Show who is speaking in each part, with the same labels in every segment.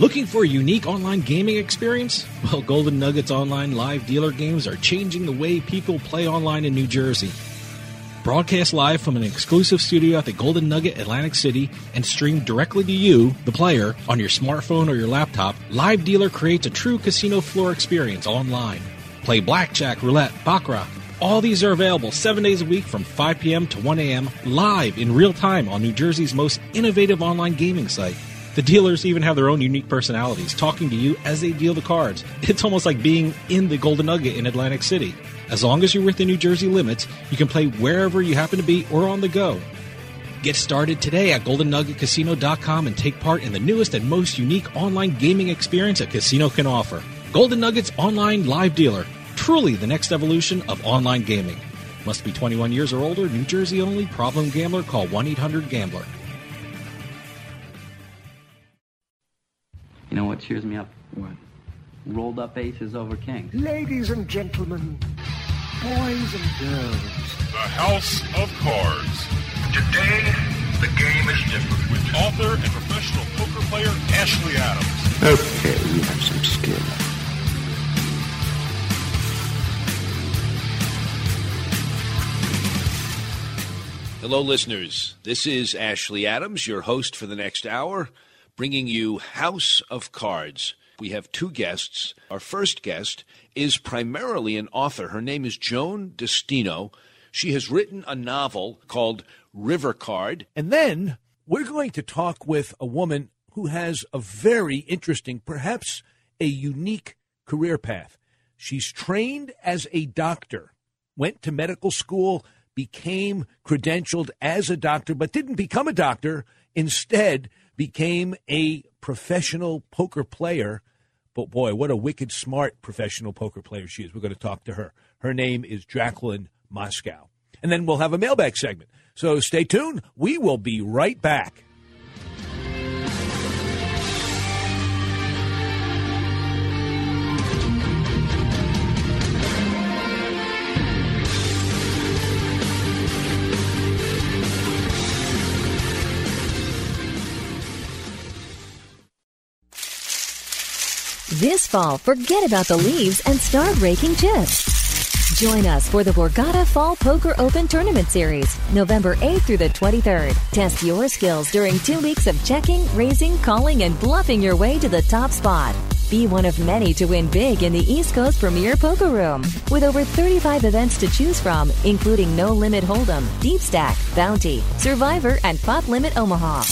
Speaker 1: Looking for a unique online gaming experience? Well, Golden Nuggets online live dealer games are changing the way people play online in New Jersey. Broadcast live from an exclusive studio at the Golden Nugget Atlantic City and streamed directly to you, the player, on your smartphone or your laptop, Live Dealer creates a true casino floor experience online. Play blackjack, roulette, baccarat. All these are available seven days a week from 5 p.m. to 1 a.m. live in real time on New Jersey's most innovative online gaming site. The dealers even have their own unique personalities, talking to you as they deal the cards. It's almost like being in the Golden Nugget in Atlantic City. As long as you're within New Jersey limits, you can play wherever you happen to be or on the go. Get started today at GoldenNuggetCasino.com and take part in the newest and most unique online gaming experience a casino can offer. Golden Nuggets Online Live Dealer, truly the next evolution of online gaming. Must be 21 years or older, New Jersey only, problem gambler, call 1 800 Gambler.
Speaker 2: You know what cheers me up?
Speaker 3: What?
Speaker 2: Rolled up aces over kings.
Speaker 4: Ladies and gentlemen, boys and girls,
Speaker 5: The House of Cards.
Speaker 4: today the game is different.
Speaker 5: With author and professional poker player Ashley Adams.
Speaker 3: Okay, you have some skill.
Speaker 6: Hello, listeners. This is Ashley Adams, your host for the next hour, bringing you House of Cards. We have two guests. Our first guest is primarily an author. Her name is Joan Destino. She has written a novel called River Card.
Speaker 7: And then we're going to talk with a woman who has a very interesting, perhaps a unique career path. She's trained as a doctor, went to medical school, became credentialed as a doctor, but didn't become a doctor. Instead, became a professional poker player. But boy, what a wicked smart professional poker player she is. We're going to talk to her. Her name is Jaclynn Moskow. And then we'll have a mailbag segment. So stay tuned. We will be right back.
Speaker 8: This fall, forget about the leaves and start raking chips. Join us for the Borgata Fall Poker Open Tournament Series, November 8th through the 23rd. Test your skills during two weeks of checking, raising, calling, and bluffing your way to the top spot. Be one of many to win big in the East Coast Premier Poker Room. With over 35 events to choose from, including No Limit Hold'em, Deep Stack, Bounty, Survivor, and Pot Limit Omaha.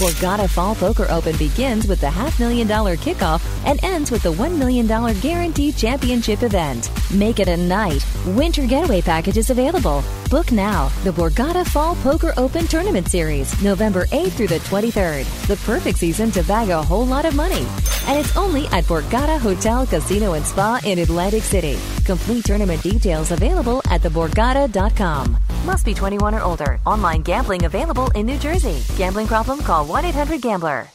Speaker 8: Borgata Fall Poker Open begins with the half million dollar kickoff and ends with the $1 million guaranteed championship event. Make it a night. Winter getaway packages available. Book now. The Borgata Fall Poker Open Tournament Series, November 8th through the 23rd. The perfect season to bag a whole lot of money. And it's only at Borgata Hotel, Casino, and Spa in Atlantic City. Complete tournament details available at theborgata.com. Must be 21 or older. Online gambling available in New Jersey. Gambling problem? Call 1 800 Gambler.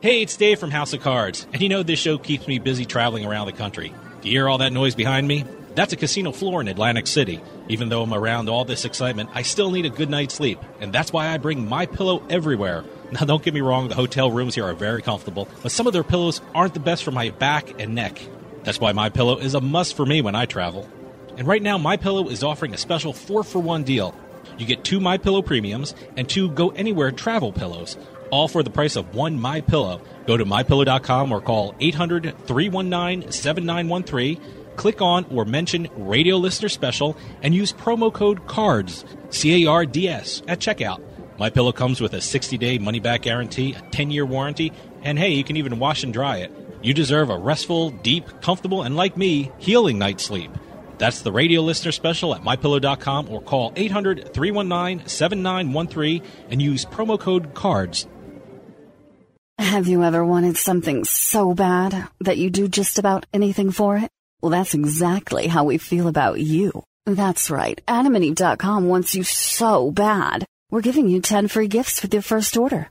Speaker 1: Hey, it's Dave from House of Cards, and you know this show keeps me busy traveling around the country. Do you hear all that noise behind me? That's a casino floor in Atlantic City. Even though I'm around all this excitement, I still need a good night's sleep, and that's why I bring my pillow everywhere. Now, don't get me wrong, the hotel rooms here are very comfortable, but some of their pillows aren't the best for my back and neck. That's why my pillow is a must for me when I travel. And right now, my pillow is offering a special 4 for 1 deal. You get two My Pillow premiums and two Go Anywhere travel pillows, all for the price of one My Pillow. Go to mypillow.com or call 800-319-7913. Click on or mention Radio Listener Special and use promo code CARDS, C A R D S at checkout. My Pillow comes with a 60-day money-back guarantee, a 10-year warranty, and hey, you can even wash and dry it. You deserve a restful, deep, comfortable, and like me, healing night's sleep. That's the radio listener special at mypillow.com or call 800 319 7913 and use promo code CARDS.
Speaker 9: Have you ever wanted something so bad that you do just about anything for it? Well, that's exactly how we feel about you. That's right. AdamandEve.com wants you so bad. We're giving you 10 free gifts with your first order.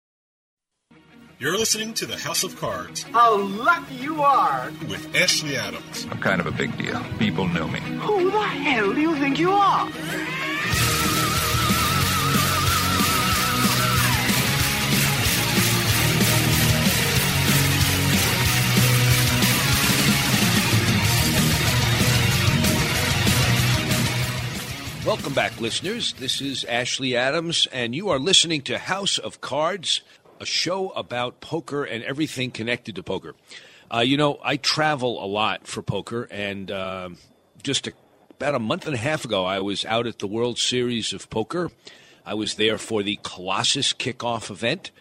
Speaker 5: You're listening to the House of Cards
Speaker 4: How lucky you are!
Speaker 5: with Ashley Adams.
Speaker 3: I'm kind of a big deal. People know me.
Speaker 4: Who the hell do you think you are?
Speaker 7: Welcome back, listeners. This is Ashley Adams, and you are listening to House of Cards, a show about poker and everything connected to poker. Uh, you know, I travel a lot for poker, and uh, just a, about a month and a half ago, I was out at the World Series of Poker. I was there for the Colossus kickoff event.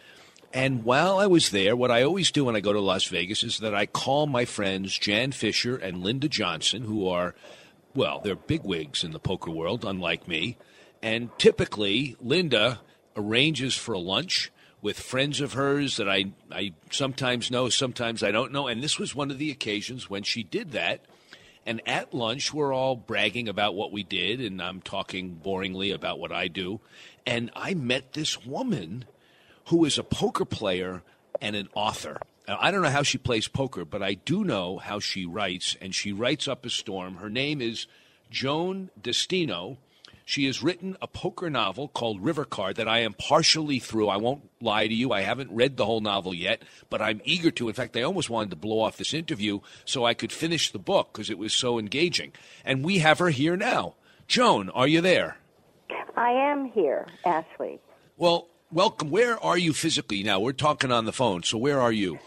Speaker 7: And while I was there, what I always do when I go to Las Vegas is that I call my friends Jan Fisher and Linda Johnson, who are, well, they're bigwigs in the poker world, unlike me. And typically, Linda arranges for a lunch with friends of hers that I, I sometimes know, sometimes I don't know. And this was one of the occasions when she did that. And at lunch, we're all bragging about what we did, and I'm talking boringly about what I do. And I met this woman who is a poker player and an author. Now, I don't know how she plays poker, but I do know how she writes, and she writes up a storm. Her name is Joan Destino. She has written a poker novel called River Card that I am partially through. I won't lie to you. I haven't read the whole novel yet, but I'm eager to. In fact, I almost wanted to blow off this interview so I could finish the book because it was so engaging. And we have her here now. Joan, are you there?
Speaker 10: I am here, Ashley.
Speaker 7: Well, welcome. Where are you physically now? We're talking on the phone, so where are you?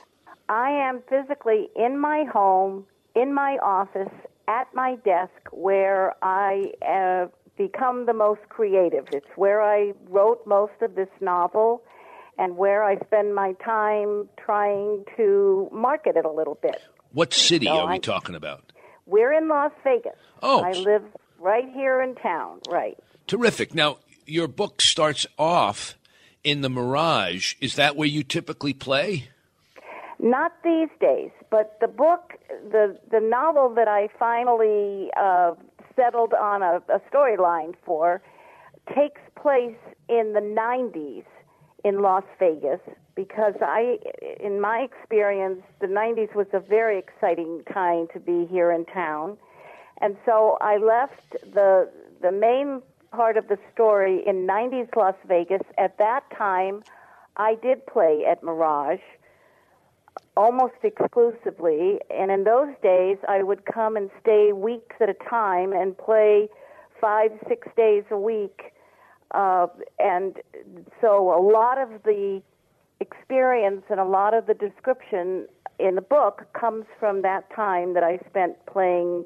Speaker 10: I am physically in my home, in my office, at my desk, where I uh, become the most creative. It's where I wrote most of this novel and where I spend my time trying to market it a little bit.
Speaker 7: What city
Speaker 10: So
Speaker 7: are we
Speaker 10: I-
Speaker 7: talking about?
Speaker 10: We're in Las Vegas.
Speaker 7: Oh.
Speaker 10: I live right here in town, right.
Speaker 7: Terrific. Now, your book starts off in the Mirage. Is that where you typically play?
Speaker 10: Not these days, but the book, the the novel that I finally uh, settled on a, a storyline for, takes place in the '90s in Las Vegas because I, in my experience, the '90s was a very exciting time to be here in town, and so I left the the main part of the story in '90s Las Vegas. At that time, I did play at Mirage almost exclusively. And in those days, I would come and stay weeks at a time and play five, six days a week. Uh, and so a lot of the experience and a lot of the description in the book comes from that time that I spent playing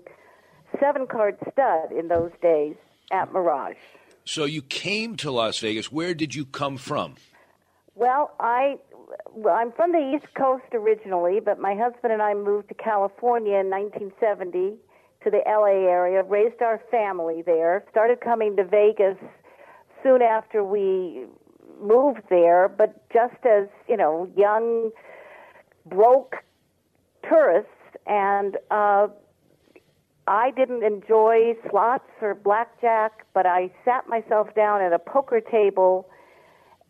Speaker 10: seven card stud in those days at Mirage.
Speaker 7: So you came to Las Vegas. Where did you come from?
Speaker 10: Well, I well, I'm from the East Coast originally, but my husband and I moved to California in 1970 to the LA area, raised our family there, started coming to Vegas soon after we moved there, but just as, you know, young broke tourists and uh I didn't enjoy slots or blackjack, but I sat myself down at a poker table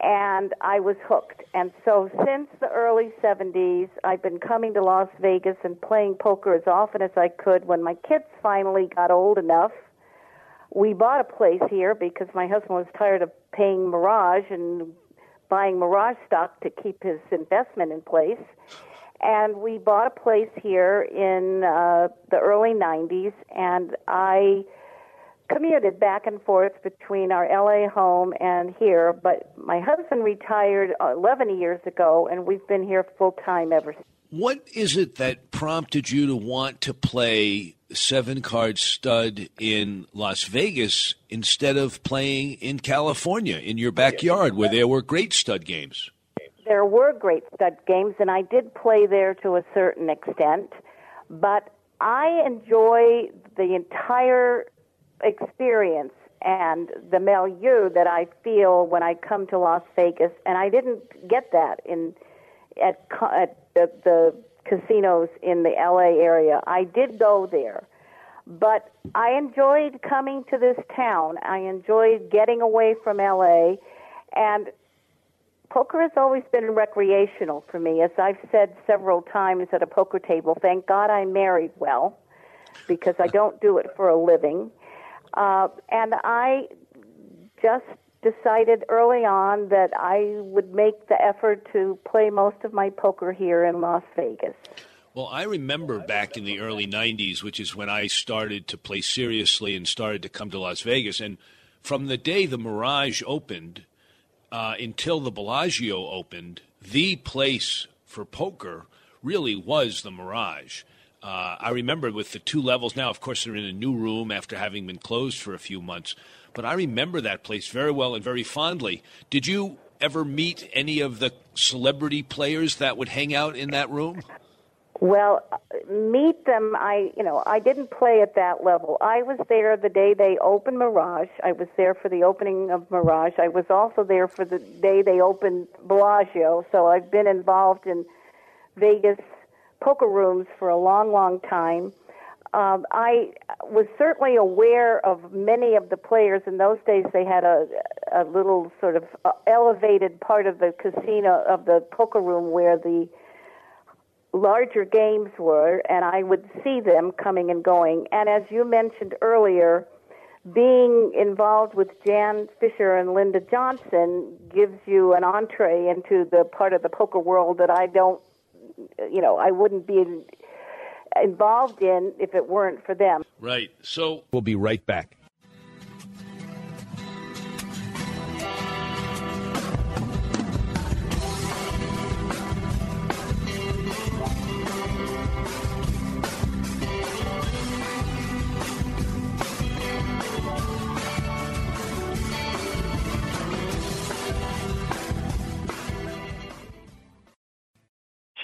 Speaker 10: and I was hooked. And so since the early 70s, I've been coming to Las Vegas and playing poker as often as I could. When my kids finally got old enough, we bought a place here because my husband was tired of paying Mirage and buying Mirage stock to keep his investment in place. And we bought a place here in uh, the early 90s, and I commuted back and forth between our LA home and here, but my husband retired uh, 11 years ago, and we've been here full time ever since.
Speaker 7: What is it that prompted you to want to play seven card stud in Las Vegas instead of playing in California in your backyard where there were great stud games?
Speaker 10: there were great stud games, and I did play there to a certain extent, but I enjoy the entire experience and the milieu that I feel when I come to Las Vegas, and I didn't get that in at, at the, the casinos in the LA area. I did go there, but I enjoyed coming to this town. I enjoyed getting away from LA, and poker has always been recreational for me. As I've said several times at a poker table, thank God I married well because I don't do it for a living. Uh, and I just decided early on that I would make the effort to play most of my poker here in Las Vegas.
Speaker 6: Well, I remember back in the early 90s, which is when I started to play seriously and started to come to Las Vegas. And from the day the Mirage opened uh, until the Bellagio opened, the place for poker really was the Mirage. Uh, I remember with the two levels now, of course, they're in a new room after having been closed for a few months. But I remember that place very well and very fondly. Did you ever meet any of the celebrity players that would hang out in that room?
Speaker 10: Well, meet them. I, you know, I didn't play at that level. I was there the day they opened Mirage. I was there for the opening of Mirage. I was also there for the day they opened Bellagio. So I've been involved in Vegas poker rooms for a long, long time. Um, I was certainly aware of many of the players. In those days, they had a, a little sort of uh, elevated part of the casino of the poker room where the larger games were, and I would see them coming and going. And as you mentioned earlier, being involved with Jan Fisher and Linda Johnson gives you an entree into the part of the poker world that I don't, you know, I wouldn't be involved in if it weren't for them.
Speaker 6: Right. So
Speaker 7: we'll be right back.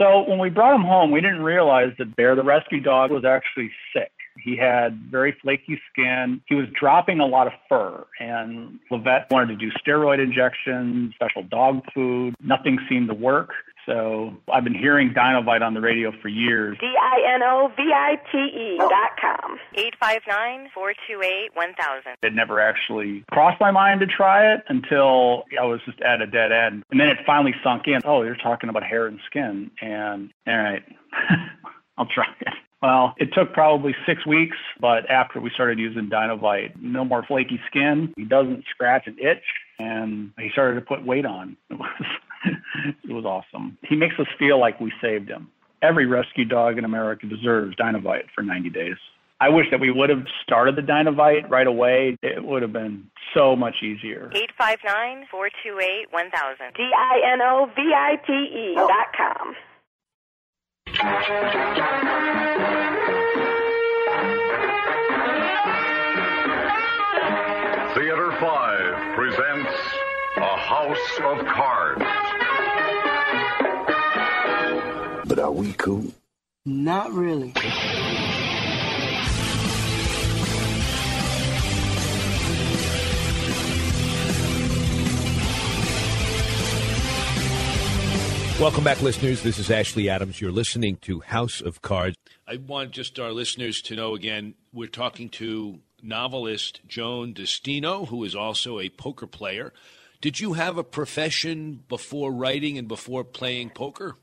Speaker 11: So when we brought him home, we didn't realize that Bear, the rescue dog, was actually sick. He had very flaky skin. He was dropping a lot of fur, and Levette wanted to do steroid injections, special dog food. Nothing seemed to work. So I've been hearing Dinovite on the radio for years.
Speaker 12: D I N O V I T E oh. dot com. 859 428 1000.
Speaker 11: It never actually crossed my mind to try it until I was just at a dead end. And then it finally sunk in. Oh, you're talking about hair and skin. And all right, I'll try it. Well, it took probably six weeks, but after we started using Dinovite, no more flaky skin. He doesn't scratch and itch, and he started to put weight on. It was it was awesome. He makes us feel like we saved him. Every rescue dog in America deserves Dinovite for 90 days. I wish that we would have started the Dinovite right away. It would have been so much easier.
Speaker 12: 859 428 1000. D I N O V I T E oh. dot com.
Speaker 13: Theater 5 presents A House of Cards.
Speaker 3: Are we cool?
Speaker 14: Not really.
Speaker 7: Welcome back, listeners. This is Ashley Adams. You're listening to House of Cards.
Speaker 6: I want just our listeners to know again, we're talking to novelist Joan Destino, who is also a poker player. Did you have a profession before writing and before playing poker?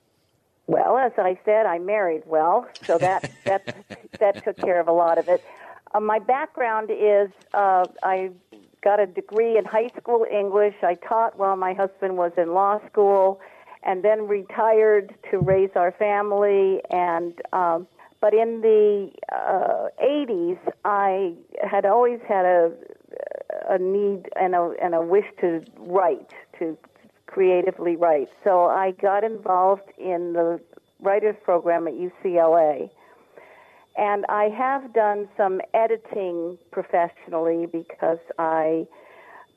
Speaker 10: Well, as I said, I married well, so that that that took care of a lot of it. Uh, my background is uh, I got a degree in high school English. I taught while my husband was in law school, and then retired to raise our family. And um, but in the uh, 80s, I had always had a a need and a and a wish to write to creatively write. So I got involved in the writers program at UCLA. And I have done some editing professionally because I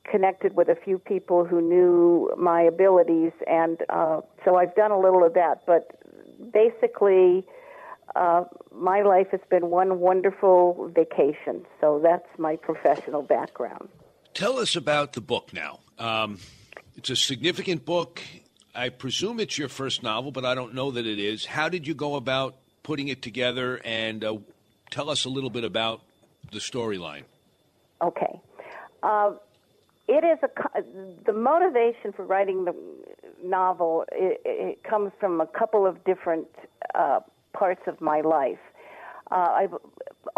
Speaker 10: connected with a few people who knew my abilities, and uh, so I've done a little of that. But basically, uh, my life has been one wonderful vacation. So that's my professional background.
Speaker 7: Tell us about the book now. Um, it's a significant book. I presume it's your first novel, but I don't know that it is. How did you go about putting it together? And uh, tell us a little bit about the storyline.
Speaker 10: Okay. Uh, it is a the motivation for writing the novel. It, it comes from a couple of different uh, parts of my life. Uh, I've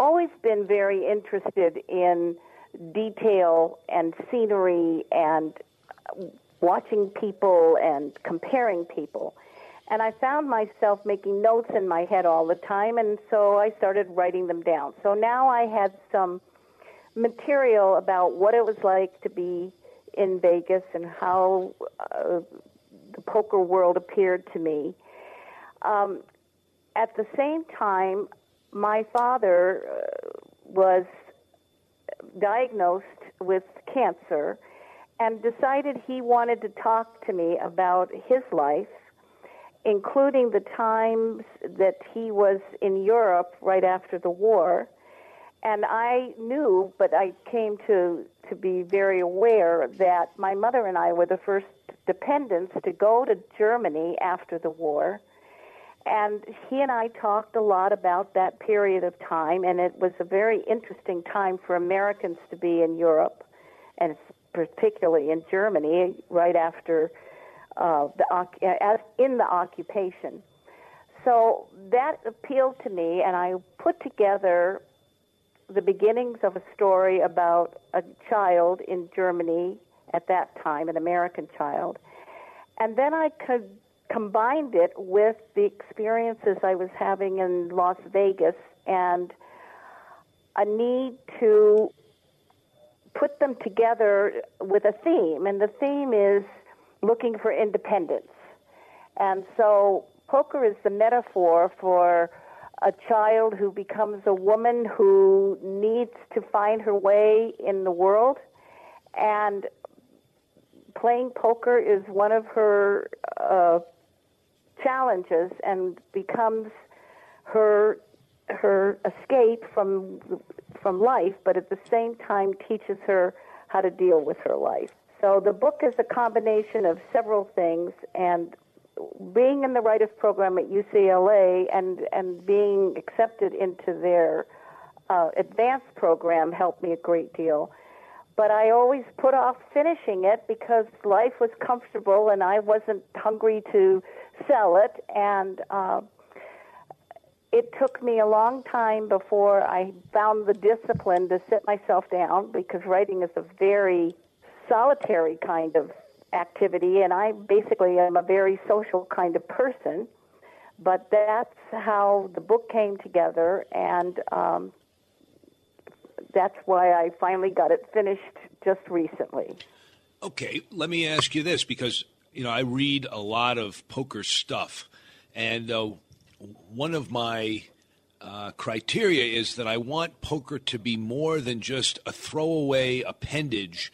Speaker 10: always been very interested in detail and scenery and watching people and comparing people. And I found myself making notes in my head all the time, and so I started writing them down. So now I had some material about what it was like to be in Vegas and how uh, the poker world appeared to me. Um, at the same time, my father uh, was diagnosed with cancer and decided he wanted to talk to me about his life, including the times that he was in Europe right after the war. And I knew, but I came to, to be very aware that my mother and I were the first dependents to go to Germany after the war. And he and I talked a lot about that period of time, and it was a very interesting time for Americans to be in Europe, and particularly in Germany, right after uh, the as in the occupation. So that appealed to me, and I put together the beginnings of a story about a child in Germany at that time, an American child. And then I could combined it with the experiences I was having in Las Vegas and a need to put them together with a theme. And the theme is looking for independence. And so poker is the metaphor for a child who becomes a woman who needs to find her way in the world. And playing poker is one of her uh, challenges and becomes her her escape from from life, but at the same time teaches her how to deal with her life. So the book is a combination of several things, and being in the writers program at UCLA and and being accepted into their uh, advanced program helped me a great deal. But I always put off finishing it because life was comfortable and I wasn't hungry to sell it. And uh, it took me a long time before I found the discipline to sit myself down because writing is a very solitary kind of activity, and I basically am a very social kind of person. But that's how the book came together, and um, that's why I finally got it finished just recently.
Speaker 7: Okay, let me ask you this because you know I read a lot of poker stuff, and uh, one of my uh, criteria is that I want poker to be more than just a throwaway appendage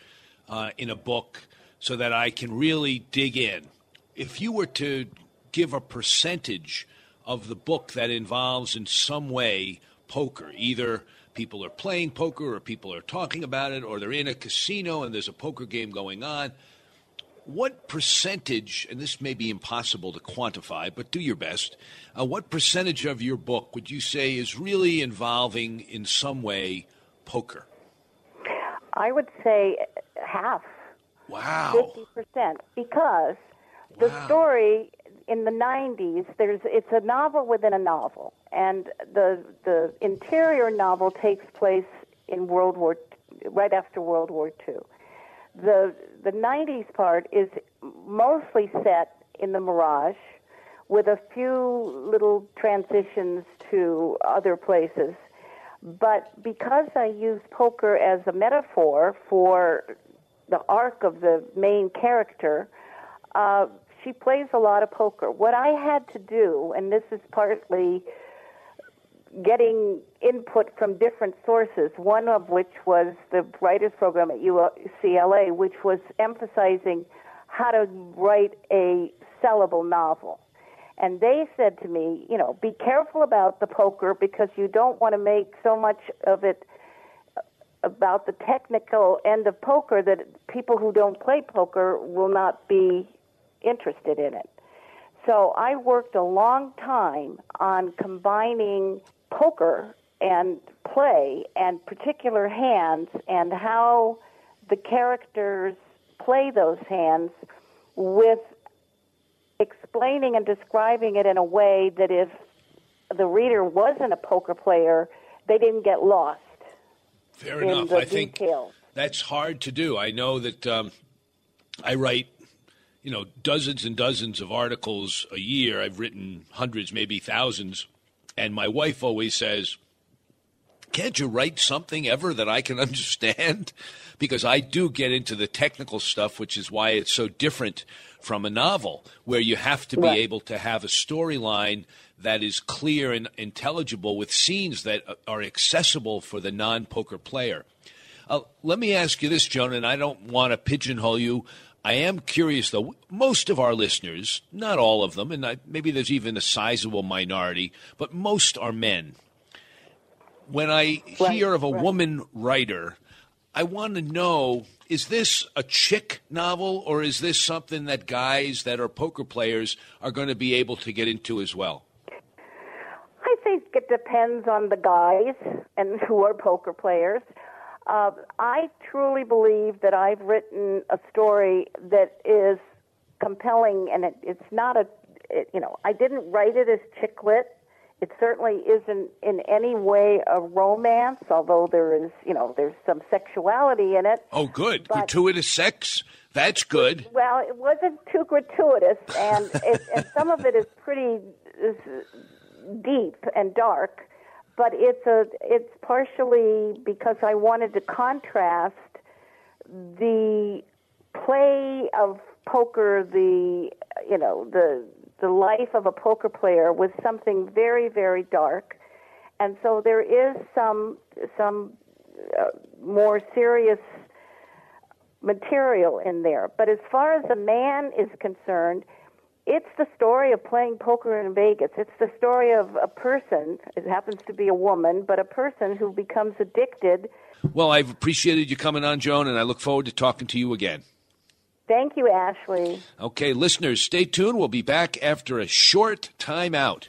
Speaker 7: uh, in a book, so that I can really dig in. If you were to give a percentage of the book that involves in some way poker, either people are playing poker or people are talking about it or they're in a casino and there's a poker game going on. What percentage, and this may be impossible to quantify, but do your best, uh, what percentage of your book would you say is really involving in some way poker?
Speaker 10: I would say half.
Speaker 7: Wow.
Speaker 10: 50%. Because the story in the 90s, there's it's a novel within a novel, and the the interior novel takes place in World War right after World War II. The the 90s part is mostly set in the Mirage, with a few little transitions to other places. But because I use poker as a metaphor for the arc of the main character, uh, she plays a lot of poker. What I had to do, and this is partly getting input from different sources, one of which was the writers program at UCLA, which was emphasizing how to write a sellable novel. And they said to me, you know, be careful about the poker because you don't want to make so much of it about the technical end of poker that people who don't play poker will not be interested in it. So I worked a long time on combining poker and play and particular hands and how the characters play those hands with explaining and describing it in a way that if the reader wasn't a poker player, they didn't get lost.
Speaker 7: Fair enough. I think that's hard to do. I know that um, I write, you know, dozens and dozens of articles a year. I've written hundreds, maybe thousands, and my wife always says, "Can't you write something ever that I can understand?" Because I do get into the technical stuff, which is why it's so different from a novel, where you have to be
Speaker 10: Right.
Speaker 7: able to have a storyline that is clear and intelligible with scenes that are accessible for the non poker player. Uh, let me ask you this, Joan, and I don't want to pigeonhole you. I am curious, though. Most of our listeners, not all of them, and I, maybe there's even a sizable minority, but most are men. When I hear of a woman writer, I want to know is this a chick novel or is this something that guys that are poker players are going to be able to get into as well?
Speaker 10: I think it depends on the guys and who are poker players. Uh, I truly believe that I've written a story that is compelling, and it, it's not a, it, you know, I didn't write it as chick lit. It certainly isn't in any way a romance, although there is, you know, there's some sexuality in it.
Speaker 7: Oh, good.
Speaker 10: But-
Speaker 7: Gratuitous sex? That's good.
Speaker 10: Well, it wasn't too gratuitous, and it, and some of it is pretty is deep and dark. But it's a it's partially because I wanted to contrast the play of poker, the you know the the life of a poker player with something very very dark, and so there is some some uh, more serious material in there. But as far as a man is concerned, it's the story of playing poker in Vegas. It's the story of a person, it happens to be a woman, but a person who becomes addicted.
Speaker 7: Well, I've appreciated you coming on, Joan, and I look forward to talking to you again.
Speaker 10: Thank you, Ashley.
Speaker 7: Okay, listeners, stay tuned. We'll be back after a short time out.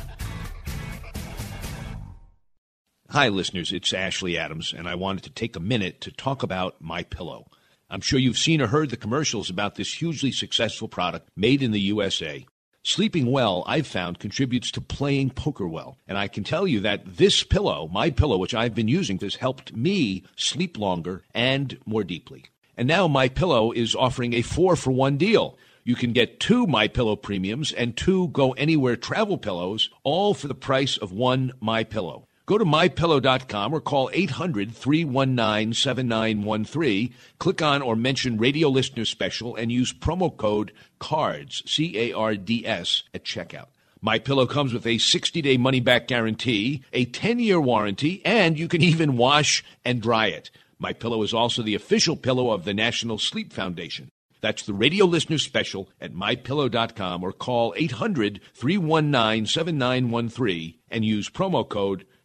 Speaker 7: Hi, listeners. It's Ashley Adams, and I wanted to take a minute to talk about My Pillow. I'm sure you've seen or heard the commercials about this hugely successful product made in the USA. Sleeping well, I've found, contributes to playing poker well. And I can tell you that this pillow, my pillow, which I've been using, has helped me sleep longer and more deeply. And now my pillow is offering a four for one deal. You can get two My Pillow premiums and two Go Anywhere travel pillows, all for the price of one My Pillow. Go to mypillow.com or call 800 319 7913. Click on or mention radio listener special and use promo code CARDS, C A R D S, at checkout.
Speaker 6: My Pillow comes with a 60-day money-back guarantee, a 10-year warranty, and you can even wash and dry it. My Pillow is also the official pillow of the National Sleep Foundation. That's the radio listener special at mypillow.com or call 800-319-7913 and use promo code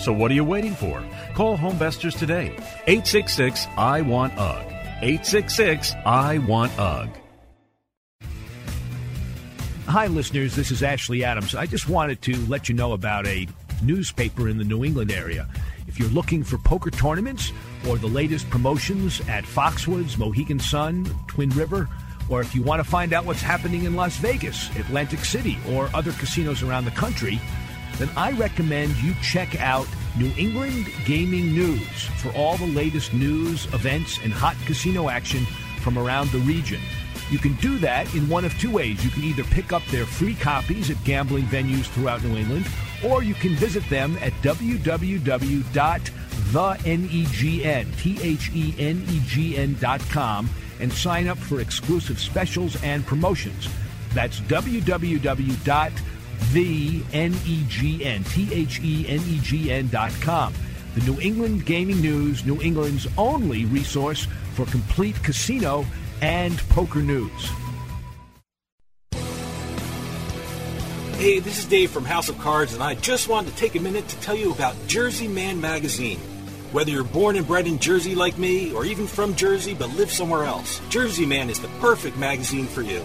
Speaker 15: So what are you waiting for? Call Homevestors today. 866 I Want UGG. 866 I Want UGG.
Speaker 7: Hi, listeners. This is Ashley Adams. I just wanted to let you know about a newspaper in the New England area. If you're looking for poker tournaments or the latest promotions at Foxwoods, Mohegan Sun, Twin River, or if you want to find out what's happening in Las Vegas, Atlantic City, or other casinos around the country, then I recommend you check out New England Gaming News for all the latest news, events, and hot casino action from around the region. You can do that in one of two ways. You can either pick up their free copies at gambling venues throughout New England, or you can visit them at www.thenegn, and sign up for exclusive specials and promotions. That's www.thenegn, The N E G N, T H E N E G N dot com. The New England Gaming News, New England's only resource for complete casino and poker news.
Speaker 1: Hey, this is Dave from House of Cards, and I just wanted to take a minute to tell you about Jersey Man Magazine. Whether you're born and bred in Jersey like me, or even from Jersey but live somewhere else, Jersey Man is the perfect magazine for you.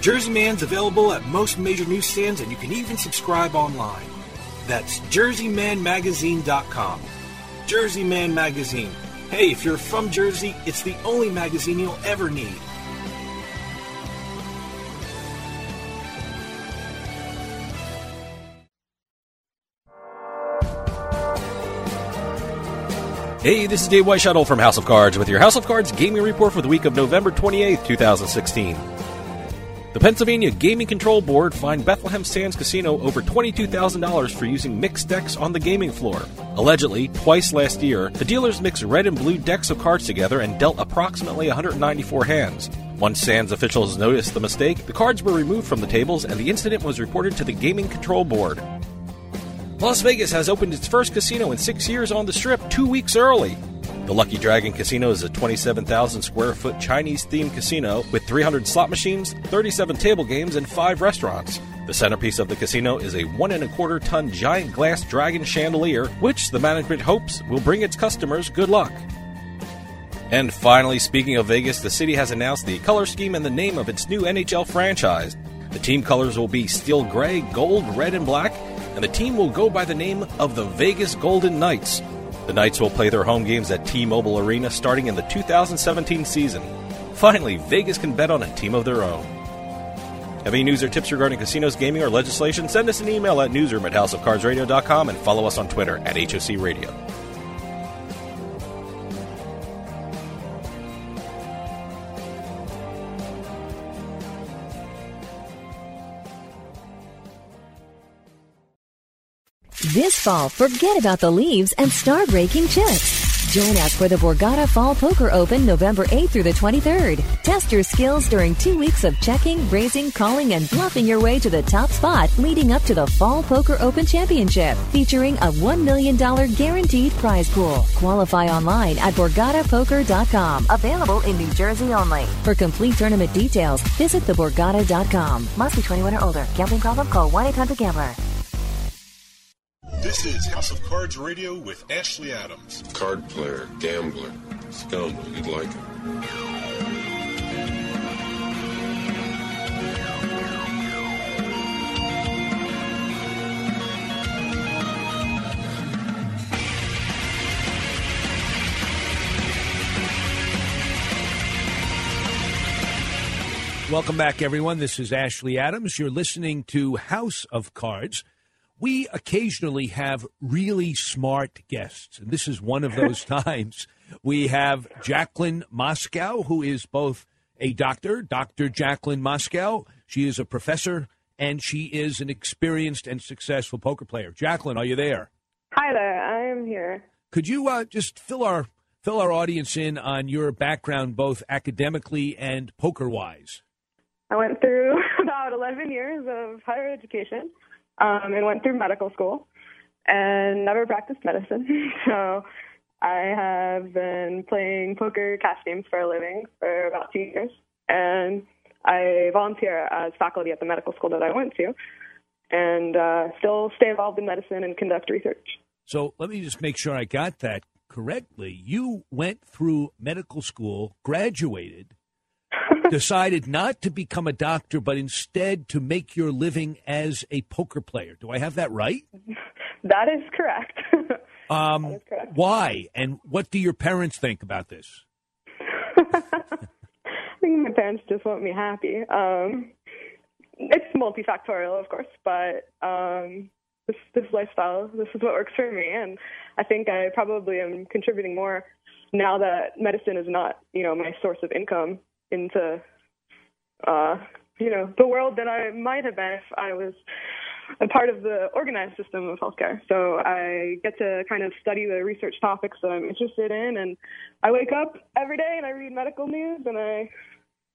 Speaker 1: Jersey Man's available at most major newsstands, and you can even subscribe online. That's jerseymanmagazine.com. Jersey Man Magazine. Hey, if you're from Jersey, it's the only magazine you'll ever need.
Speaker 16: Hey, this is Dave Weishuttle from House of Cards with your House of Cards gaming report for the week of November 28th, 2016. The Pennsylvania Gaming Control Board fined Bethlehem Sands Casino over $22,000 for using mixed decks on the gaming floor. Allegedly, twice last year, the dealers mixed red and blue decks of cards together and dealt approximately 194 hands. Once Sands officials noticed the mistake, the cards were removed from the tables and the incident was reported to the Gaming Control Board. Las Vegas has opened its first casino in six years on the strip two weeks early. The Lucky Dragon Casino is a 27,000 square foot Chinese themed casino with 300 slot machines, 37 table games, and five restaurants. The centerpiece of the casino is a one and a quarter ton giant glass dragon chandelier, which the management hopes will bring its customers good luck. And finally, speaking of Vegas, the city has announced the color scheme and the name of its new NHL franchise. The team colors will be steel gray, gold, red, and black, and the team will go by the name of the Vegas Golden Knights. The Knights will play their home games at T Mobile Arena starting in the 2017 season. Finally, Vegas can bet on a team of their own. Have any news or tips regarding casinos, gaming, or legislation? Send us an email at newsroom at houseofcardsradio.com and follow us on Twitter at HOC Radio.
Speaker 8: This fall, forget about the leaves and start raking chips. Join us for the Borgata Fall Poker Open November 8th through the 23rd. Test your skills during two weeks of checking, raising, calling, and bluffing your way to the top spot leading up to the Fall Poker Open Championship, featuring a $1 million guaranteed prize pool. Qualify online at BorgataPoker.com. Available in New Jersey only. For complete tournament details, visit theborgata.com. Must be 21 or older. Gambling problem? Call 1-800-GAMBLER.
Speaker 5: This is House of Cards Radio with Ashley Adams.
Speaker 17: Card player, gambler, scoundrel, you'd like him.
Speaker 7: Welcome back, everyone. This is Ashley Adams. You're listening to House of Cards. We occasionally have really smart guests, and this is one of those times. We have Jaclynn Moskow, who is both a doctor, Dr. Jaclynn Moskow. She is a professor, and she is an experienced and successful poker player. Jaclynn, are you there?
Speaker 18: Hi there, I am here.
Speaker 7: Could you uh, just fill our fill our audience in on your background, both academically and poker wise?
Speaker 18: I went through about 11 years of higher education um, and went through medical school and never practiced medicine. so I have been playing poker cash games for a living for about two years. And I volunteer as faculty at the medical school that I went to and uh, still stay involved in medicine and conduct research.
Speaker 7: So let me just make sure I got that correctly. You went through medical school, graduated, decided not to become a doctor, but instead to make your living as a poker player. Do I have that right?
Speaker 18: That is correct.
Speaker 7: Um,
Speaker 18: correct.
Speaker 7: Why? And what do your parents think about this?
Speaker 18: I think my parents just want me happy. Um, it's multifactorial, of course, but um, this this lifestyle, this is what works for me, and I think I probably am contributing more now that medicine is not, you know, my source of income into, uh, you know, the world that I might have been if I was a part of the organized system of healthcare. So I get to kind of study the research topics that I'm interested in, and I wake up every day and I read medical news and I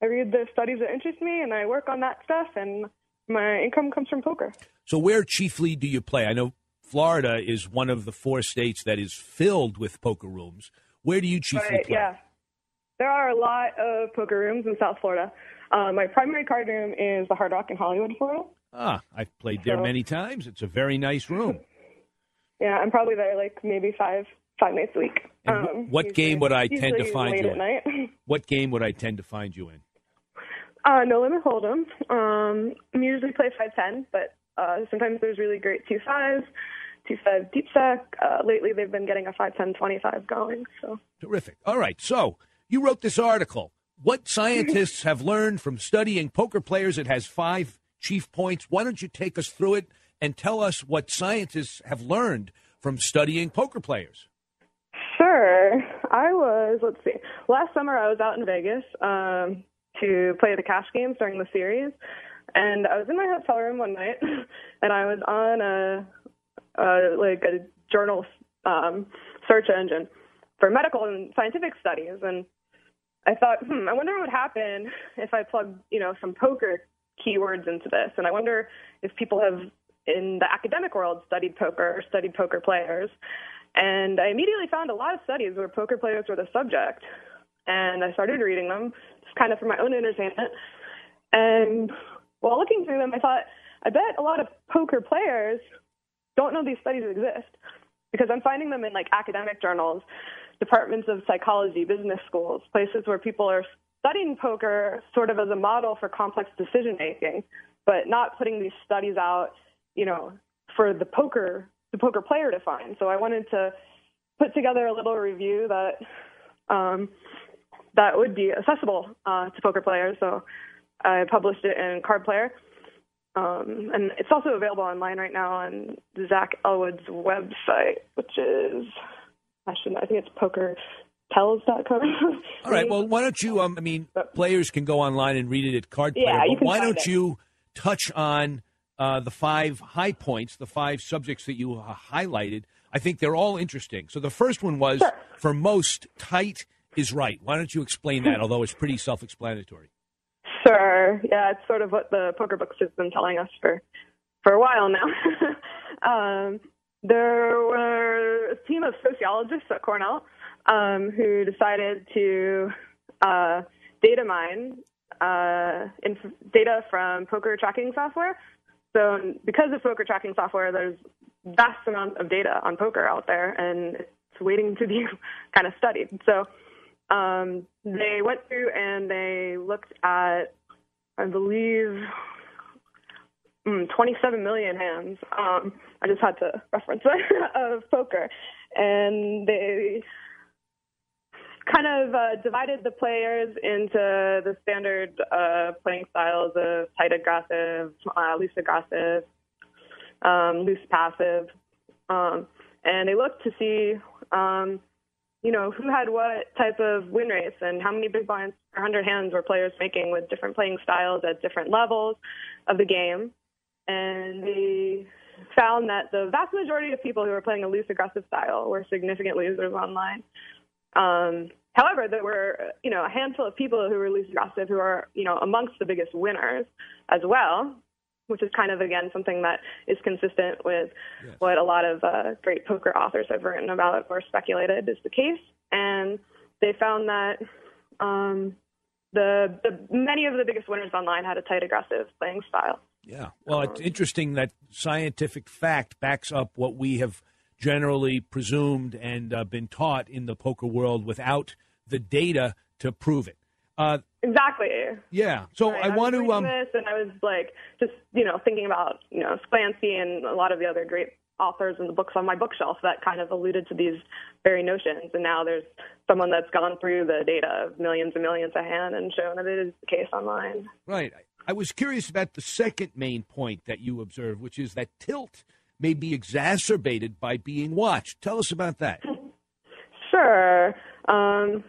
Speaker 18: I read the studies that interest me and I work on that stuff, and my income comes from poker.
Speaker 7: So, where chiefly do you play? I know Florida is one of the four states that is filled with poker rooms. Where do you chiefly
Speaker 18: Right,
Speaker 7: play?
Speaker 18: yeah. There are a lot of poker rooms in South Florida. Uh, my primary card room is the Hard Rock in Hollywood, Florida.
Speaker 7: Ah, I've played there
Speaker 18: So-
Speaker 7: many times. It's a very nice room.
Speaker 18: Yeah, I'm probably there like maybe five five nights a week. Um,
Speaker 7: what
Speaker 18: usually-
Speaker 7: game would I tend to find you in? What game would I tend to find you in?
Speaker 18: Uh, no limit hold'em. Um, I usually play five ten, but uh, sometimes there's really great two fives, two five deep stack. Uh, lately, they've been getting a five ten twenty five going. So
Speaker 7: Terrific. All right. So you wrote this article. What scientists have learned from studying poker players? It has five chief points. Why don't you take us through it and tell us what scientists have learned from studying poker players?
Speaker 18: Sure. I was, let's see, last summer I was out in Vegas um, to play the cash games during the series. And I was in my hotel room one night and I was on a, a like a journal um, search engine for medical and scientific studies. And I thought, hmm, I wonder what would happen if I plugged, you know, some poker keywords into this. And I wonder if people have in the academic world studied poker or studied poker players. And I immediately found a lot of studies where poker players were the subject. And I started reading them, just kind of for my own entertainment. And while looking through them, I thought, I bet a lot of poker players don't know these studies exist because I'm finding them in like academic journals, departments of psychology, business schools, places where people are studying poker sort of as a model for complex decision making, but not putting these studies out, you know, for the poker the poker player to find. So I wanted to put together a little review that um, that would be accessible uh, to poker players. So I published it in Card Player. Um, and it's also available online right now on Zach Elwood's website, which is I should I think it's pokertells.com.
Speaker 7: All right. Well, why don't you? Um, I mean, players can go online and read it at Card Player.
Speaker 18: Yeah, you
Speaker 7: but
Speaker 18: can
Speaker 7: why don't
Speaker 18: it.
Speaker 7: you touch on uh, the five high points, the five subjects that you uh, highlighted I think they're all interesting. So the first one was for most, tight is right. Why don't you explain that? Although it's pretty self-explanatory.
Speaker 18: Sure. Yeah, it's sort of what the poker books have been telling us for for a while now. um, there team of sociologists at Cornell um, who decided to uh, data mine uh, inf- data from poker tracking software. So, because of poker tracking software, there's vast amounts of data on poker out there, and it's waiting to be kind of studied. So, um, they went through and they looked at, I believe, mm, 27 million hands. Um, I just had to reference of poker, and they kind of uh, divided the players into the standard uh, playing styles of tight aggressive, uh, loose aggressive, um, loose passive, um, and they looked to see, um, you know, who had what type of win rates and how many big blinds per 100 hands were players making with different playing styles at different levels of the game. And they found that the vast majority of people who were playing a loose aggressive style were significant losers online. Um, however, there were, you know, a handful of people who were loose aggressive who are, you know, amongst the biggest winners as well, which is kind of again something that is consistent with yes. what a lot of uh, great poker authors have written about or speculated is the case. And they found that um, the, the many of the biggest winners online had a tight aggressive playing style.
Speaker 7: Yeah. Well, it's interesting that scientific fact backs up what we have generally presumed and uh, been taught in the poker world without the data to prove it. Uh,
Speaker 18: exactly.
Speaker 7: Yeah. So
Speaker 18: right.
Speaker 7: I,
Speaker 18: I
Speaker 7: want to. Um,
Speaker 18: this and I was like, just you know, thinking about you know Sklansky and a lot of the other great authors and the books on my bookshelf that kind of alluded to these very notions. And now there's someone that's gone through the data of millions and millions of hand and shown that it is the case online.
Speaker 7: Right. I was curious about the second main point that you observed, which is that tilt may be exacerbated by being watched. Tell us about that.
Speaker 18: Sure. Um,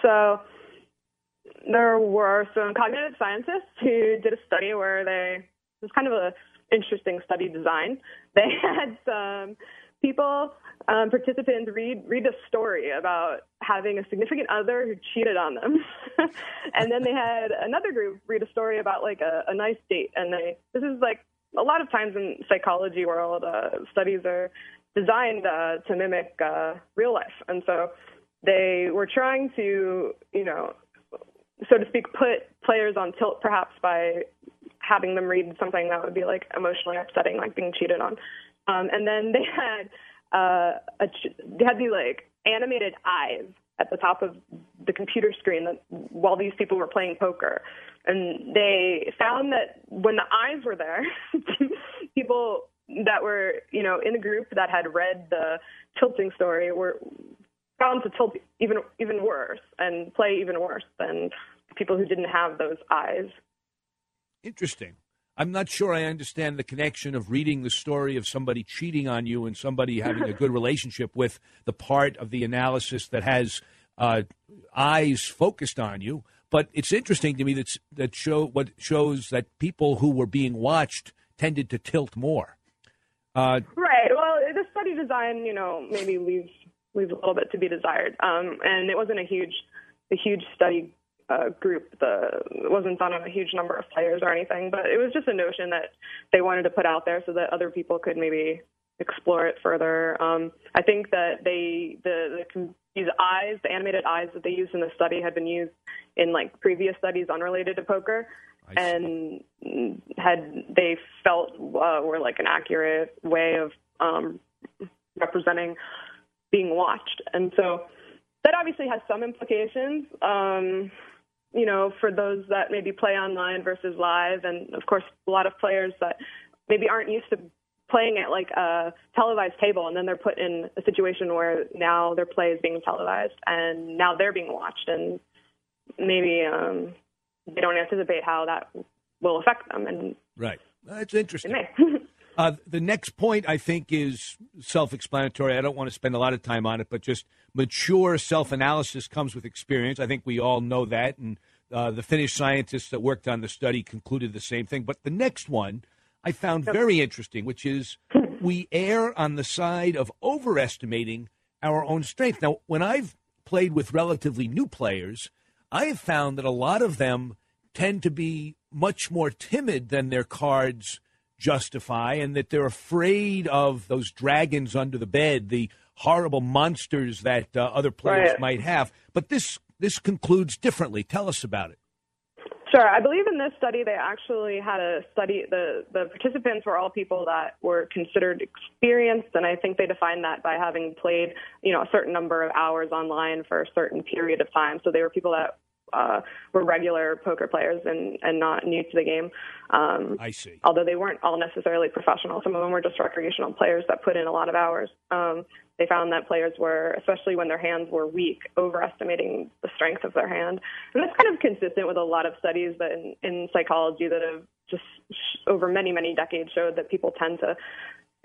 Speaker 18: so there were some cognitive scientists who did a study where they it was kind of a interesting study design. They had some people um, participants read read a story about having a significant other who cheated on them, and then they had another group read a story about like a, a nice date. And they this is like a lot of times in psychology world, uh, studies are designed uh, to mimic uh, real life, and so they were trying to you know so to speak put players on tilt perhaps by having them read something that would be like emotionally upsetting, like being cheated on. Um, and then they had uh, a, they had these like animated eyes at the top of the computer screen that while these people were playing poker. And they found that when the eyes were there, people that were, you know, in the group that had read the tilting story were found to tilt even even worse and play even worse than people who didn't have those eyes.
Speaker 7: Interesting. I'm not sure I understand the connection of reading the story of somebody cheating on you and somebody having a good relationship with the part of the analysis that has uh, eyes focused on you. But it's interesting to me that that show what shows that people who were being watched tended to tilt more.
Speaker 18: Uh, right. Well, the study design, you know, maybe leaves leaves a little bit to be desired. Um, and it wasn't a huge a huge study uh, group. The it wasn't done on a huge number of players or anything, but it was just a notion that they wanted to put out there so that other people could maybe explore it further. Um, I think that they the, the these eyes, the animated eyes that they used in the study, had been used in like previous studies unrelated to poker, and had they felt uh, were like an accurate way of um, representing being watched, and so that obviously has some implications. Um, you know, for those that maybe play online versus live, and of course, a lot of players that maybe aren't used to playing at like a televised table, and then they're put in a situation where now their play is being televised, and now they're being watched, and maybe um, they don't anticipate how that will affect them. And
Speaker 7: right, that's interesting. Uh, the next point, I think, is self explanatory. I don't want to spend a lot of time on it, but just mature self analysis comes with experience. I think we all know that. And uh, the Finnish scientists that worked on the study concluded the same thing. But the next one I found very interesting, which is we err on the side of overestimating our own strength. Now, when I've played with relatively new players, I have found that a lot of them tend to be much more timid than their cards justify, and that they're afraid of those dragons under the bed, the horrible monsters that uh, other players
Speaker 18: Right.
Speaker 7: might have. But this this concludes differently. Tell us about it.
Speaker 18: Sure. I believe in this study they actually had a study. The the participants were all people that were considered experienced, and I think they defined that by having played, you know, a certain number of hours online for a certain period of time. So they were people that uh, were regular poker players and and not new to the game. Um,
Speaker 7: I see.
Speaker 18: Although they weren't all necessarily professional, some of them were just recreational players that put in a lot of hours. Um, they found that players were, especially when their hands were weak, overestimating the strength of their hand. And that's kind of consistent with a lot of studies that in, in psychology that have just sh- over many, many decades showed that people tend to,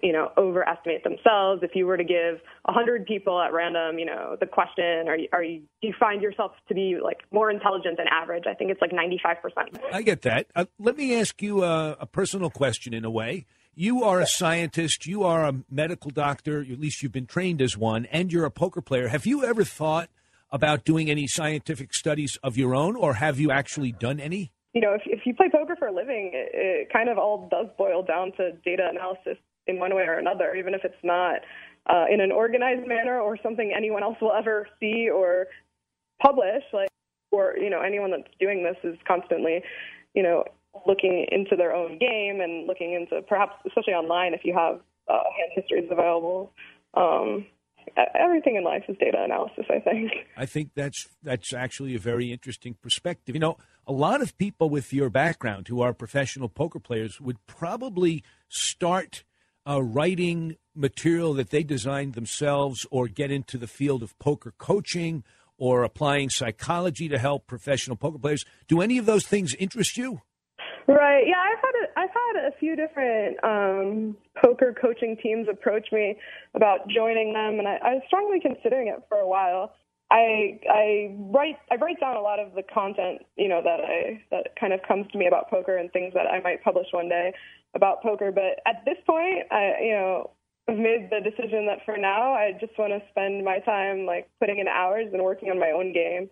Speaker 18: you know, overestimate themselves. If you were to give a hundred people at random, you know, the question, are you, are you, do you find yourself to be like more intelligent than average? I think it's like 95%.
Speaker 7: I get that. Uh, let me ask you a, a personal question in a way. You are a scientist, you are a medical doctor, at least you've been trained as one, and you're a poker player. Have you ever thought about doing any scientific studies of your own, or have you actually done any?
Speaker 18: you know, if, if you play poker for a living, it, it kind of all does boil down to data analysis in one way or another, even if it's not uh, in an organized manner or something anyone else will ever see or publish. Like, or you know, anyone that's doing this is constantly, you know, looking into their own game and looking into perhaps, especially online, if you have uh, hand histories available. Um, everything in life is data analysis. I think.
Speaker 7: I think that's that's actually a very interesting perspective. You know, a lot of people with your background who are professional poker players would probably start uh, writing material that they designed themselves, or get into the field of poker coaching, or applying psychology to help professional poker players. Do any of those things interest you?
Speaker 18: Right. Yeah, I've had a, I've had a few different um, poker coaching teams approach me about joining them, and I, I was strongly considering it for a while. I I write I write down a lot of the content you know that I that kind of comes to me about poker and things that I might publish one day about poker. But at this point, I you know I've made the decision that for now I just want to spend my time like putting in hours and working on my own game.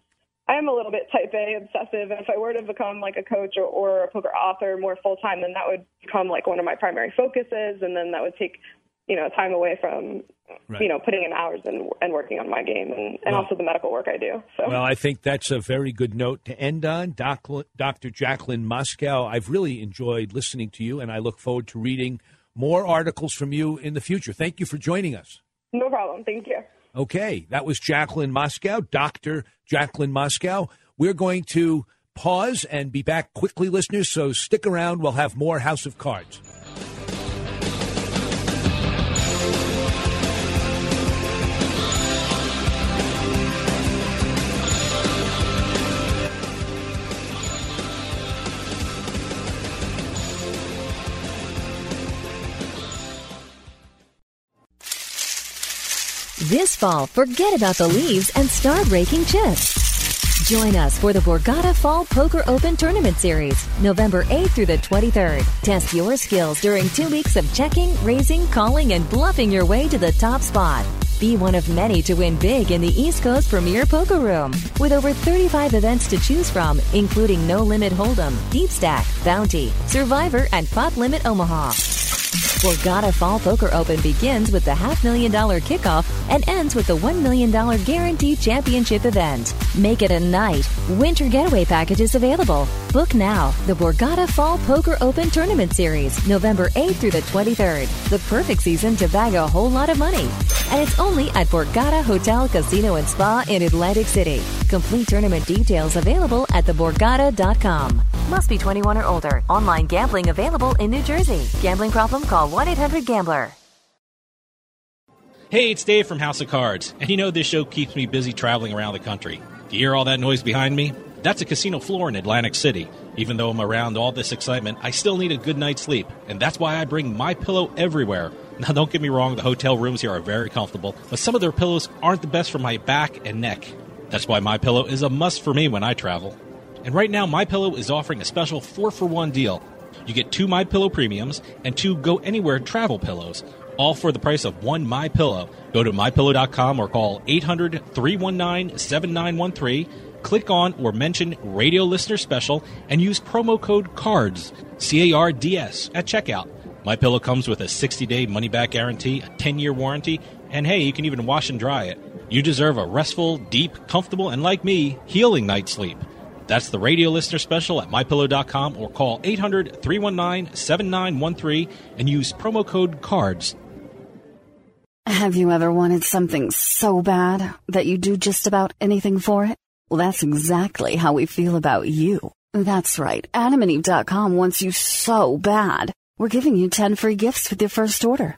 Speaker 18: I am a little bit type A obsessive, and if I were to become like a coach or, or a poker author more full time, then that would become like one of my primary focuses, and then that would take, you know, time away from,
Speaker 7: Right.
Speaker 18: you know, putting in hours and and working on my game, and, and
Speaker 7: Well-
Speaker 18: also the medical work I do. So.
Speaker 7: Well, I think that's a very good note to end on. Doc, Dr. Jaclynn Moskow, I've really enjoyed listening to you, and I look forward to reading more articles from you in the future. Thank you for joining us.
Speaker 18: No problem. Thank you.
Speaker 7: Okay, that was Jaclynn Moskow, Dr. Jaclynn Moskow. We're going to pause and be back quickly, listeners, so stick around. We'll have more House of Cards.
Speaker 8: This fall, forget about the leaves and start raking chips. Join us for the Borgata Fall Poker Open Tournament Series, November 8th through the 23rd. Test your skills during two weeks of checking, raising, calling, and bluffing your way to the top spot. Be one of many to win big in the East Coast Premier Poker Room. With over 35 events to choose from, including No Limit Hold'em, Deep Stack, Bounty, Survivor, and Pot Limit Omaha. Borgata Fall Poker Open begins with the half million dollar kickoff and ends with the $1 million guaranteed championship event. Make it a night. Winter getaway packages available. Book now. The Borgata Fall Poker Open Tournament Series, November 8th through the 23rd. The perfect season to bag a whole lot of money. And it's only at Borgata Hotel, Casino, and Spa in Atlantic City. Complete tournament details available at theborgata.com. Must be 21 or older. Online gambling available in New Jersey. Gambling problem? Call 1 800 Gambler.
Speaker 1: Hey, it's Dave from House of Cards, and you know this show keeps me busy traveling around the country. Do you hear all that noise behind me? That's a casino floor in Atlantic City. Even though I'm around all this excitement, I still need a good night's sleep, and that's why I bring my pillow everywhere. Now, don't get me wrong, the hotel rooms here are very comfortable, but some of their pillows aren't the best for my back and neck. That's why my pillow is a must for me when I travel. And right now, my pillow is offering a special 4 for 1 deal. You get two My Pillow premiums and two Go Anywhere travel pillows,
Speaker 19: all for the price of one My Pillow. Go to mypillow.com or call 800-319-7913. Click on or mention Radio Listener Special and use promo code CARDS, C-A-R-D-S, at checkout. My Pillow comes with a 60-day money-back guarantee, a 10-year warranty, and hey, you can even wash and dry it. You deserve a restful, deep, comfortable, and like me, healing night's sleep. That's the radio listener special at mypillow.com or call 800 319 7913 and use promo code CARDS.
Speaker 9: Have you ever wanted something so bad that you do just about anything for it? Well, that's exactly how we feel about you. That's right. AdamandEve.com wants you so bad. We're giving you 10 free gifts with your first order.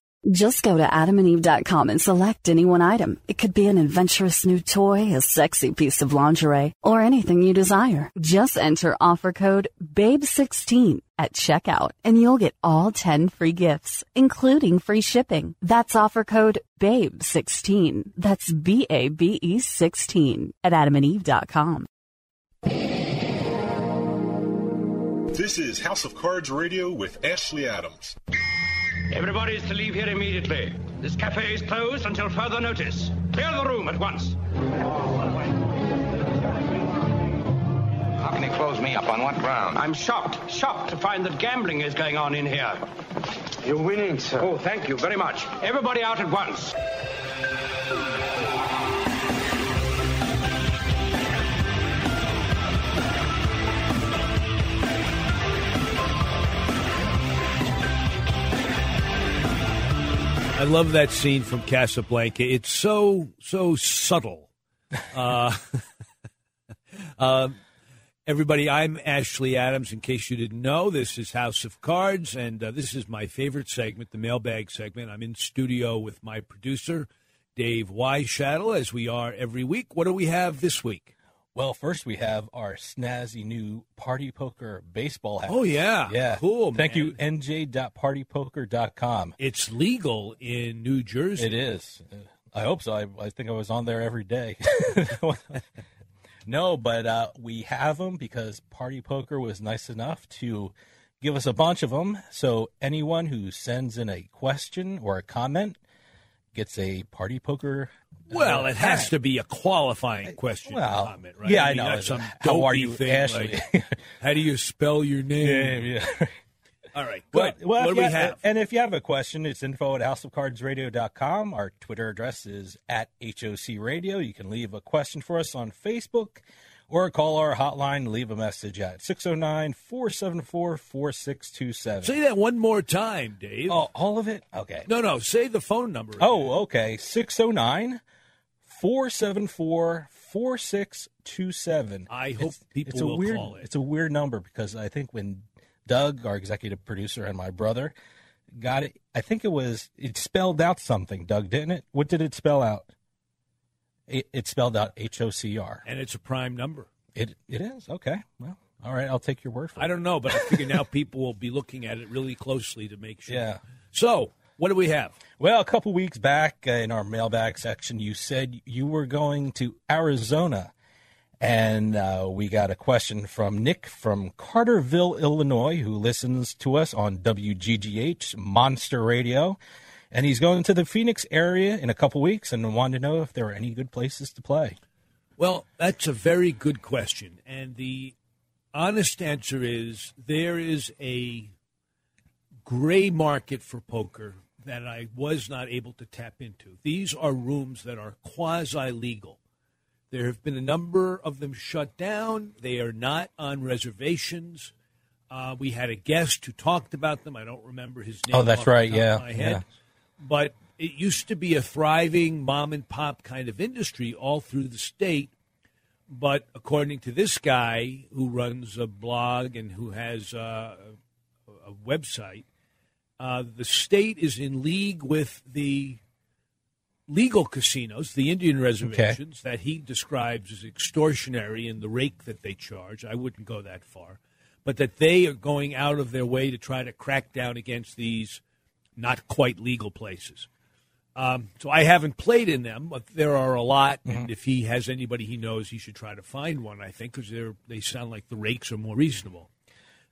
Speaker 9: Just go to adamandeve.com and select any one item. It could be an adventurous new toy, a sexy piece of lingerie, or anything you desire. Just enter offer code BABE16 at checkout and you'll get all 10 free gifts, including free shipping. That's offer code BABE16. That's B-A-B-E 16 at adamandeve.com.
Speaker 5: This is House of Cards Radio with Ashley Adams.
Speaker 20: Everybody is to leave here immediately. This cafe is closed until further notice. Clear the room at once.
Speaker 21: How can he close me up? On what ground?
Speaker 20: I'm shocked, shocked to find that gambling is going on in here.
Speaker 21: You're winning, sir.
Speaker 20: Oh, thank you very much. Everybody out at once.
Speaker 7: I love that scene from Casablanca. It's so so subtle. Uh, uh, everybody, I'm Ashley Adams. In case you didn't know, this is House of Cards, and uh, this is my favorite segment, the mailbag segment. I'm in studio with my producer, Dave Weishattle, as we are every week. What do we have this week?
Speaker 1: Well, first we have our snazzy new Party Poker baseball hat.
Speaker 7: Oh, yeah.
Speaker 1: Yeah.
Speaker 7: Cool,
Speaker 1: Thank
Speaker 7: man.
Speaker 1: you, nj.partypoker.com.
Speaker 7: It's legal in New Jersey.
Speaker 1: It is. Uh, I hope so. I, I think I was on there every day. no, but uh, we have them because Party Poker was nice enough to give us a bunch of them. So anyone who sends in a question or a comment gets a Party Poker.
Speaker 7: Well, it has to be a qualifying question.
Speaker 1: Well,
Speaker 7: comment, right?
Speaker 1: yeah, I
Speaker 7: mean,
Speaker 1: know.
Speaker 7: some
Speaker 1: How are you,
Speaker 7: thing
Speaker 1: Ashley?
Speaker 7: like, how do you spell your name?
Speaker 1: Yeah, yeah.
Speaker 7: All right, good.
Speaker 1: well,
Speaker 7: what do we have?
Speaker 1: And if you have a question, it's info at houseofcardsradio.com. Our Twitter address is at HOC Radio. You can leave a question for us on Facebook or call our hotline, leave a message at 609 474 4627.
Speaker 7: Say that one more time, Dave.
Speaker 1: Oh, all of it? Okay.
Speaker 7: No, no. Say the phone number.
Speaker 1: Oh, okay. 609 474 4627.
Speaker 7: I hope people
Speaker 1: it's a
Speaker 7: will
Speaker 1: weird,
Speaker 7: call it.
Speaker 1: It's a weird number because I think when Doug, our executive producer, and my brother got it, I think it was, it spelled out something, Doug, didn't it? What did it spell out? It, it spelled out H O C R.
Speaker 7: And it's a prime number.
Speaker 1: It It is? Okay. Well, all right. I'll take your word for it.
Speaker 7: I don't know, but I figure now people will be looking at it really closely to make sure.
Speaker 1: Yeah.
Speaker 7: So, what do we have?
Speaker 1: Well, a couple weeks back uh, in our mailbag section, you said you were going to Arizona. And uh, we got a question from Nick from Carterville, Illinois, who listens to us on WGGH Monster Radio. And he's going to the Phoenix area in a couple weeks and wanted to know if there are any good places to play.
Speaker 7: Well, that's a very good question. And the honest answer is there is a gray market for poker that I was not able to tap into. These are rooms that are quasi legal. There have been a number of them shut down. They are not on reservations. Uh, we had a guest who talked about them. I don't remember his name.
Speaker 1: Oh, that's right. Yeah,
Speaker 7: of my head.
Speaker 1: yeah.
Speaker 7: But it used to be a thriving mom and pop kind of industry all through the state. But according to this guy who runs a blog and who has uh, a, a website, uh, the state is in league with the legal casinos, the Indian reservations that he describes as extortionary in the rake that they charge. I wouldn't go that far, but that they are going out of their way to try to crack down against these not quite legal places. Um, so I haven't played in them, but there are a lot. And if he has anybody he knows, he should try to find one. I think because they they sound like the rakes are more reasonable.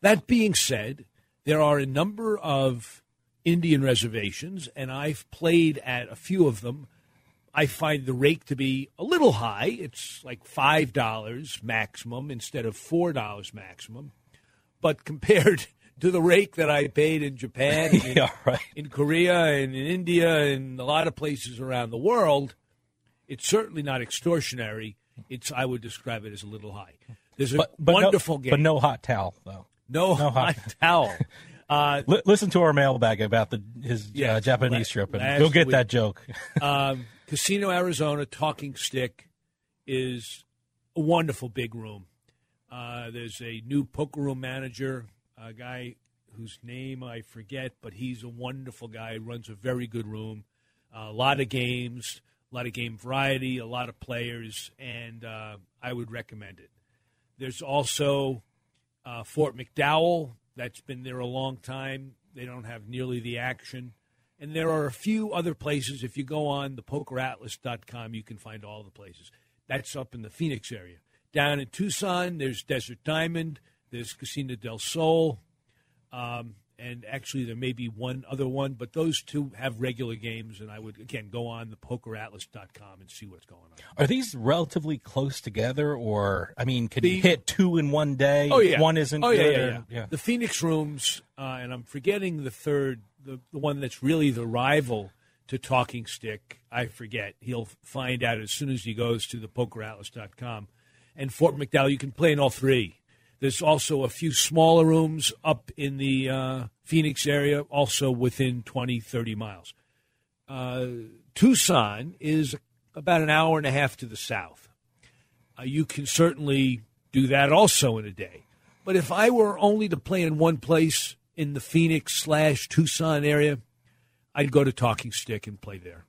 Speaker 7: That being said, there are a number of Indian reservations, and I've played at a few of them. I find the rake to be a little high. It's like five dollars maximum instead of four dollars maximum. But compared to the rake that I paid in Japan, and in,
Speaker 16: Yeah, right.
Speaker 7: in Korea, and in India, and a lot of places around the world, it's certainly not extortionary. It's I would describe it as a little high. There's a
Speaker 16: But, but
Speaker 7: wonderful
Speaker 16: no,
Speaker 7: game.
Speaker 16: But no hot towel, though.
Speaker 7: No hot towel. Uh,
Speaker 16: Li- listen to our mailbag about the his
Speaker 7: Yeah,
Speaker 16: uh, Japanese trip, and you'll get
Speaker 7: week.
Speaker 16: that joke.
Speaker 7: um, Casino Arizona Talking Stick is a wonderful big room. Uh, there's a new poker room manager, a guy whose name I forget, but he's a wonderful guy. Runs a very good room. a lot of games, a lot of game variety, a lot of players, and uh, I would recommend it. There's also uh, Fort McDowell. That's been there a long time. They don't have nearly the action. And there are a few other places. If you go on the pokeratlas.com, you can find all the places. That's up in the Phoenix area. Down in Tucson, there's Desert Diamond, there's Casino del Sol, um, and actually there may be one other one, but those two have regular games. And I would, again, go on the pokeratlas.com and see what's going on.
Speaker 16: Are these relatively close together, or I mean, could
Speaker 7: The-
Speaker 16: you hit two in one day?
Speaker 7: Oh yeah,
Speaker 16: one isn't.
Speaker 7: Oh yeah, yeah,
Speaker 16: or-
Speaker 7: yeah. The Phoenix rooms, uh, and I'm forgetting the third, the the one that's really the rival to Talking Stick. I forget. He'll find out as soon as he goes to the PokerAtlas.com. And Fort McDowell, you can play in all three. There's also a few smaller rooms up in the uh, Phoenix area, also within 20, 30 miles. Uh, Tucson is about an hour and a half to the south. Uh, you can certainly do that also in a day. But if I were only to play in one place in the Phoenix slash Tucson area, I'd go to Talking Stick and play there.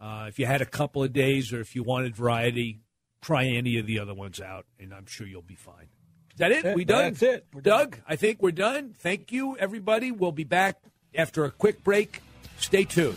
Speaker 7: Uh, if you had a couple of days or if you wanted variety, try any of the other ones out, and I'm sure you'll be fine. Is that it?
Speaker 16: Yeah,
Speaker 7: we done?
Speaker 16: that's it. We're
Speaker 7: Doug, I think we're done. Thank you, everybody. We'll be back after a quick break. Stay tuned.